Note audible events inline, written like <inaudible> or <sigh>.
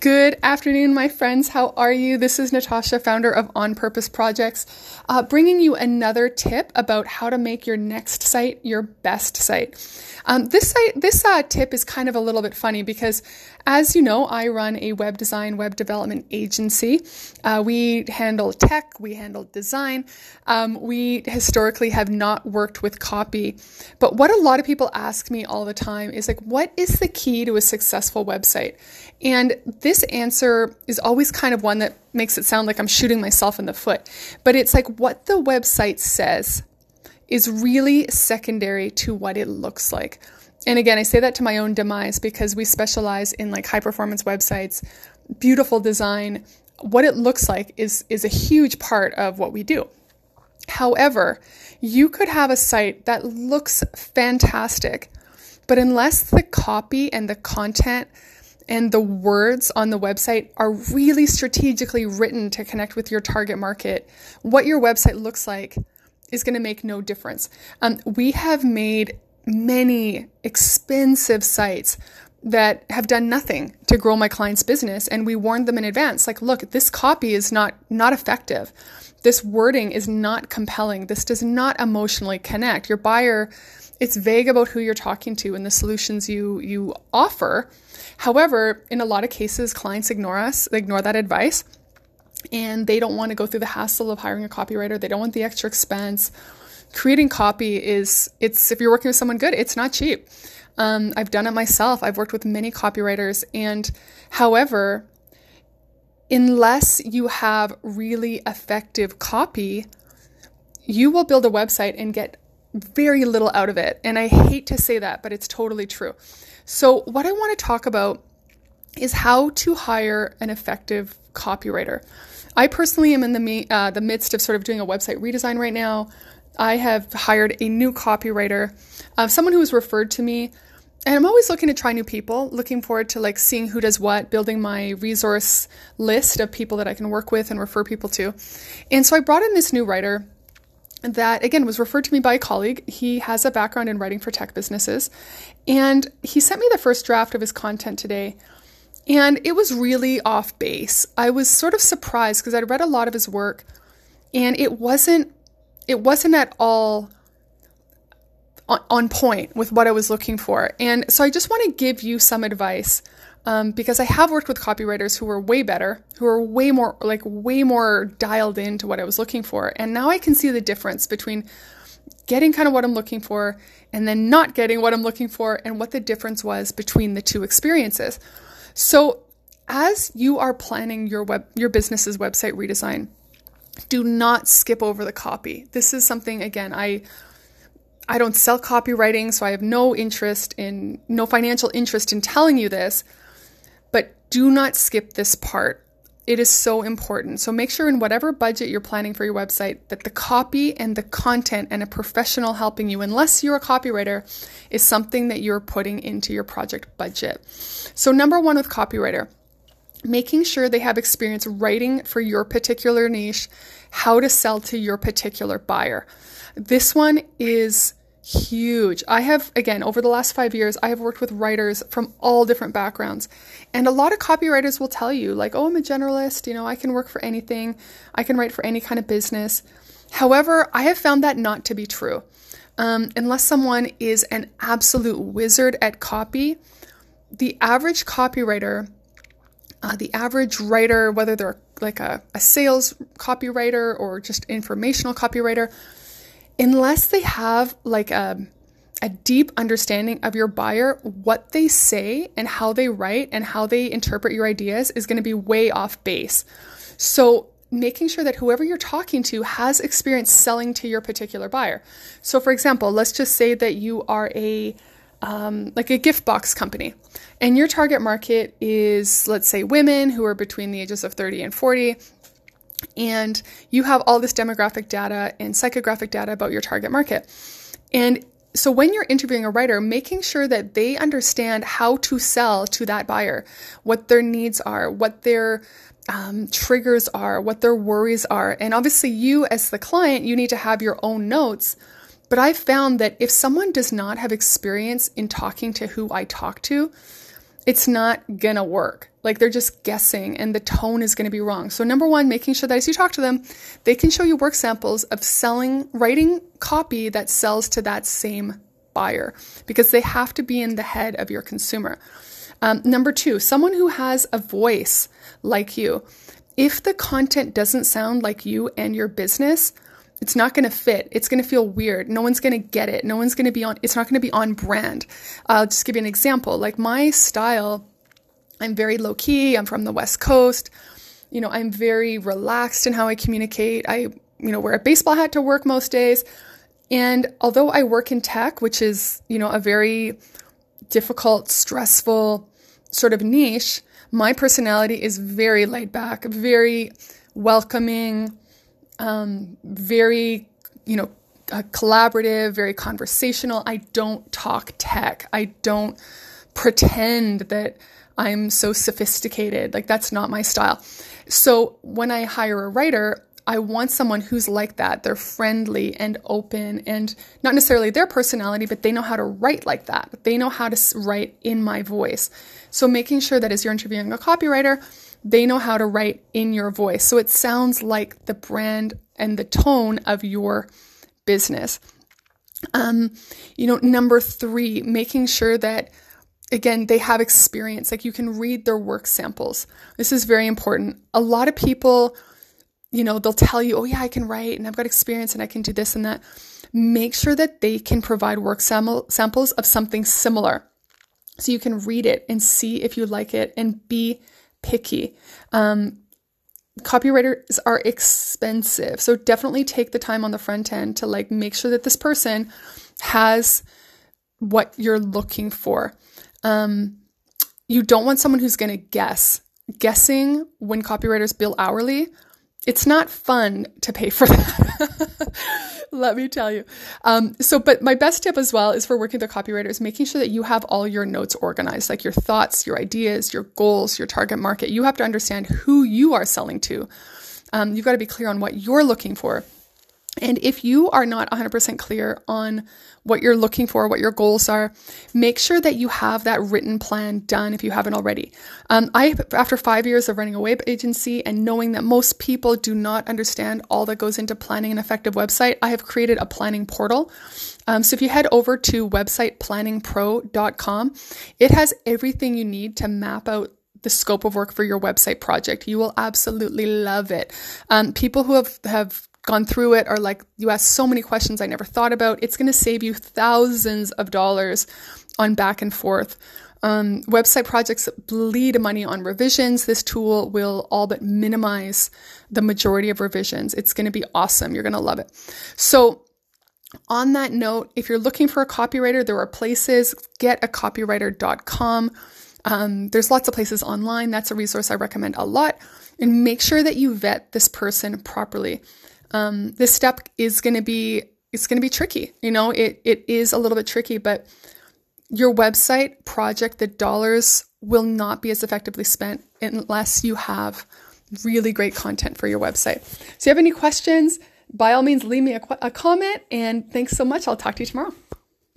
Good afternoon, my friends. How are you? This is Natasha, founder of On Purpose Projects, uh, bringing you another tip about how to make your next site your best site. Um, this site, this uh, tip is kind of a little bit funny because, as you know, I run a web design, web development agency. Uh, we handle tech, we handle design. Um, we historically have not worked with copy, but what a lot of people ask me all the time is like, what is the key to a successful website? And this answer is always kind of one that makes it sound like I'm shooting myself in the foot. But it's like what the website says is really secondary to what it looks like. And again, I say that to my own demise because we specialize in like high performance websites, beautiful design. What it looks like is is a huge part of what we do. However, you could have a site that looks fantastic, but unless the copy and the content and the words on the website are really strategically written to connect with your target market, what your website looks like is going to make no difference. Um, we have made many expensive sites that have done nothing to grow my client's business and we warned them in advance like look this copy is not not effective. This wording is not compelling. This does not emotionally connect. Your buyer it's vague about who you're talking to and the solutions you you offer however in a lot of cases clients ignore us they ignore that advice and they don't want to go through the hassle of hiring a copywriter. They don't want the extra expense. Creating copy is it's if you're working with someone good, it's not cheap. Um, I've done it myself. I've worked with many copywriters, and however, unless you have really effective copy, you will build a website and get very little out of it. And I hate to say that, but it's totally true. So, what I want to talk about is how to hire an effective copywriter. I personally am in the uh, the midst of sort of doing a website redesign right now. I have hired a new copywriter, uh, someone who was referred to me, and I'm always looking to try new people. Looking forward to like seeing who does what, building my resource list of people that I can work with and refer people to. And so I brought in this new writer that again was referred to me by a colleague. He has a background in writing for tech businesses, and he sent me the first draft of his content today. And it was really off base. I was sort of surprised because I'd read a lot of his work and it wasn't it wasn't at all on, point with what I was looking for. And so I just want to give you some advice um, because I have worked with copywriters who were way better, who are way more like way more dialed into what I was looking for. And now I can see the difference between getting kind of what I'm looking for and then not getting what I'm looking for and what the difference was between the two experiences. So, as you are planning your web your business's website redesign, do not skip over the copy. This is something again, I I don't sell copywriting, so I have no interest in no financial interest in telling you this, but do not skip this part. It is so important. So make sure in whatever budget you're planning for your website that the copy and the content and a professional helping you, unless you're a copywriter, is something that you're putting into your project budget. So, number one with copywriter, making sure they have experience writing for your particular niche, how to sell to your particular buyer. This one is huge. I have, again, over the last five years, I have worked with writers from all different backgrounds. And a lot of copywriters will tell you, like, oh, I'm a generalist, you know, I can work for anything, I can write for any kind of business. However, I have found that not to be true. Um, unless someone is an absolute wizard at copy, the average copywriter, uh, the average writer, whether they're like a, a sales copywriter or just informational copywriter, unless they have like a, a deep understanding of your buyer, what they say and how they write and how they interpret your ideas is going to be way off base. So, making sure that whoever you're talking to has experience selling to your particular buyer. So, for example, let's just say that you are a um, like a gift box company, and your target market is, let's say, women who are between the ages of 30 and 40 and you have all this demographic data and psychographic data about your target market. And so when you're interviewing a writer, making sure that they understand how to sell to that buyer, what their needs are, what their um, triggers are, what their worries are. And obviously, you as the client, you need to have your own notes. But I found that if someone does not have experience in talking to who I talk to, it's not gonna work. Like they're just guessing and the tone is gonna be wrong. So, number one, making sure that as you talk to them, they can show you work samples of selling, writing copy that sells to that same buyer because they have to be in the head of your consumer. Um, number two, someone who has a voice like you. If the content doesn't sound like you and your business, it's not going to fit. It's going to feel weird. No one's going to get it. No one's going to be on, it's not going to be on brand. I'll just give you an example. Like my style, I'm very low key. I'm from the West Coast. You know, I'm very relaxed in how I communicate. I, you know, wear a baseball hat to work most days. And although I work in tech, which is, you know, a very difficult, stressful sort of niche, my personality is very laid back, very welcoming, um, very, you know, uh, collaborative, very conversational. I don't talk tech. I don't pretend that I'm so sophisticated. Like, that's not my style. So, when I hire a writer, I want someone who's like that. They're friendly and open and not necessarily their personality, but they know how to write like that. They know how to write in my voice. So making sure that as you're interviewing a copywriter, they know how to write in your voice. So it sounds like the brand and the tone of your business. Um, you know, number three, making sure that again, they have experience. Like you can read their work samples. This is very important. A lot of people you know, they'll tell you, oh, yeah, I can write and I've got experience and I can do this and that. Make sure that they can provide work sam- samples of something similar so you can read it and see if you like it and be picky. Um, copywriters are expensive. So definitely take the time on the front end to like make sure that this person has what you're looking for. Um, you don't want someone who's going to guess. Guessing when copywriters bill hourly it's not fun to pay for that. <laughs> Let me tell you. Um, so, but my best tip as well is for working with copywriters, making sure that you have all your notes organized, like your thoughts, your ideas, your goals, your target market. You have to understand who you are selling to. Um, you've got to be clear on what you're looking for. And if you are not 100% clear on what you're looking for, what your goals are, make sure that you have that written plan done if you haven't already. Um, I, after five years of running a web agency and knowing that most people do not understand all that goes into planning an effective website, I have created a planning portal. Um, so if you head over to websiteplanningpro.com, it has everything you need to map out the scope of work for your website project. You will absolutely love it. Um, people who have, have gone through it are like, you ask so many questions I never thought about. It's going to save you thousands of dollars on back and forth. Um, website projects bleed money on revisions. This tool will all but minimize the majority of revisions. It's going to be awesome. You're going to love it. So, on that note, if you're looking for a copywriter, there are places, getacopywriter.com. Um, there's lots of places online. That's a resource I recommend a lot. And make sure that you vet this person properly um, this step is going to be it's going to be tricky. You know, it it is a little bit tricky, but your website project, the dollars will not be as effectively spent unless you have really great content for your website. So, if you have any questions, by all means, leave me a, a comment. And thanks so much. I'll talk to you tomorrow.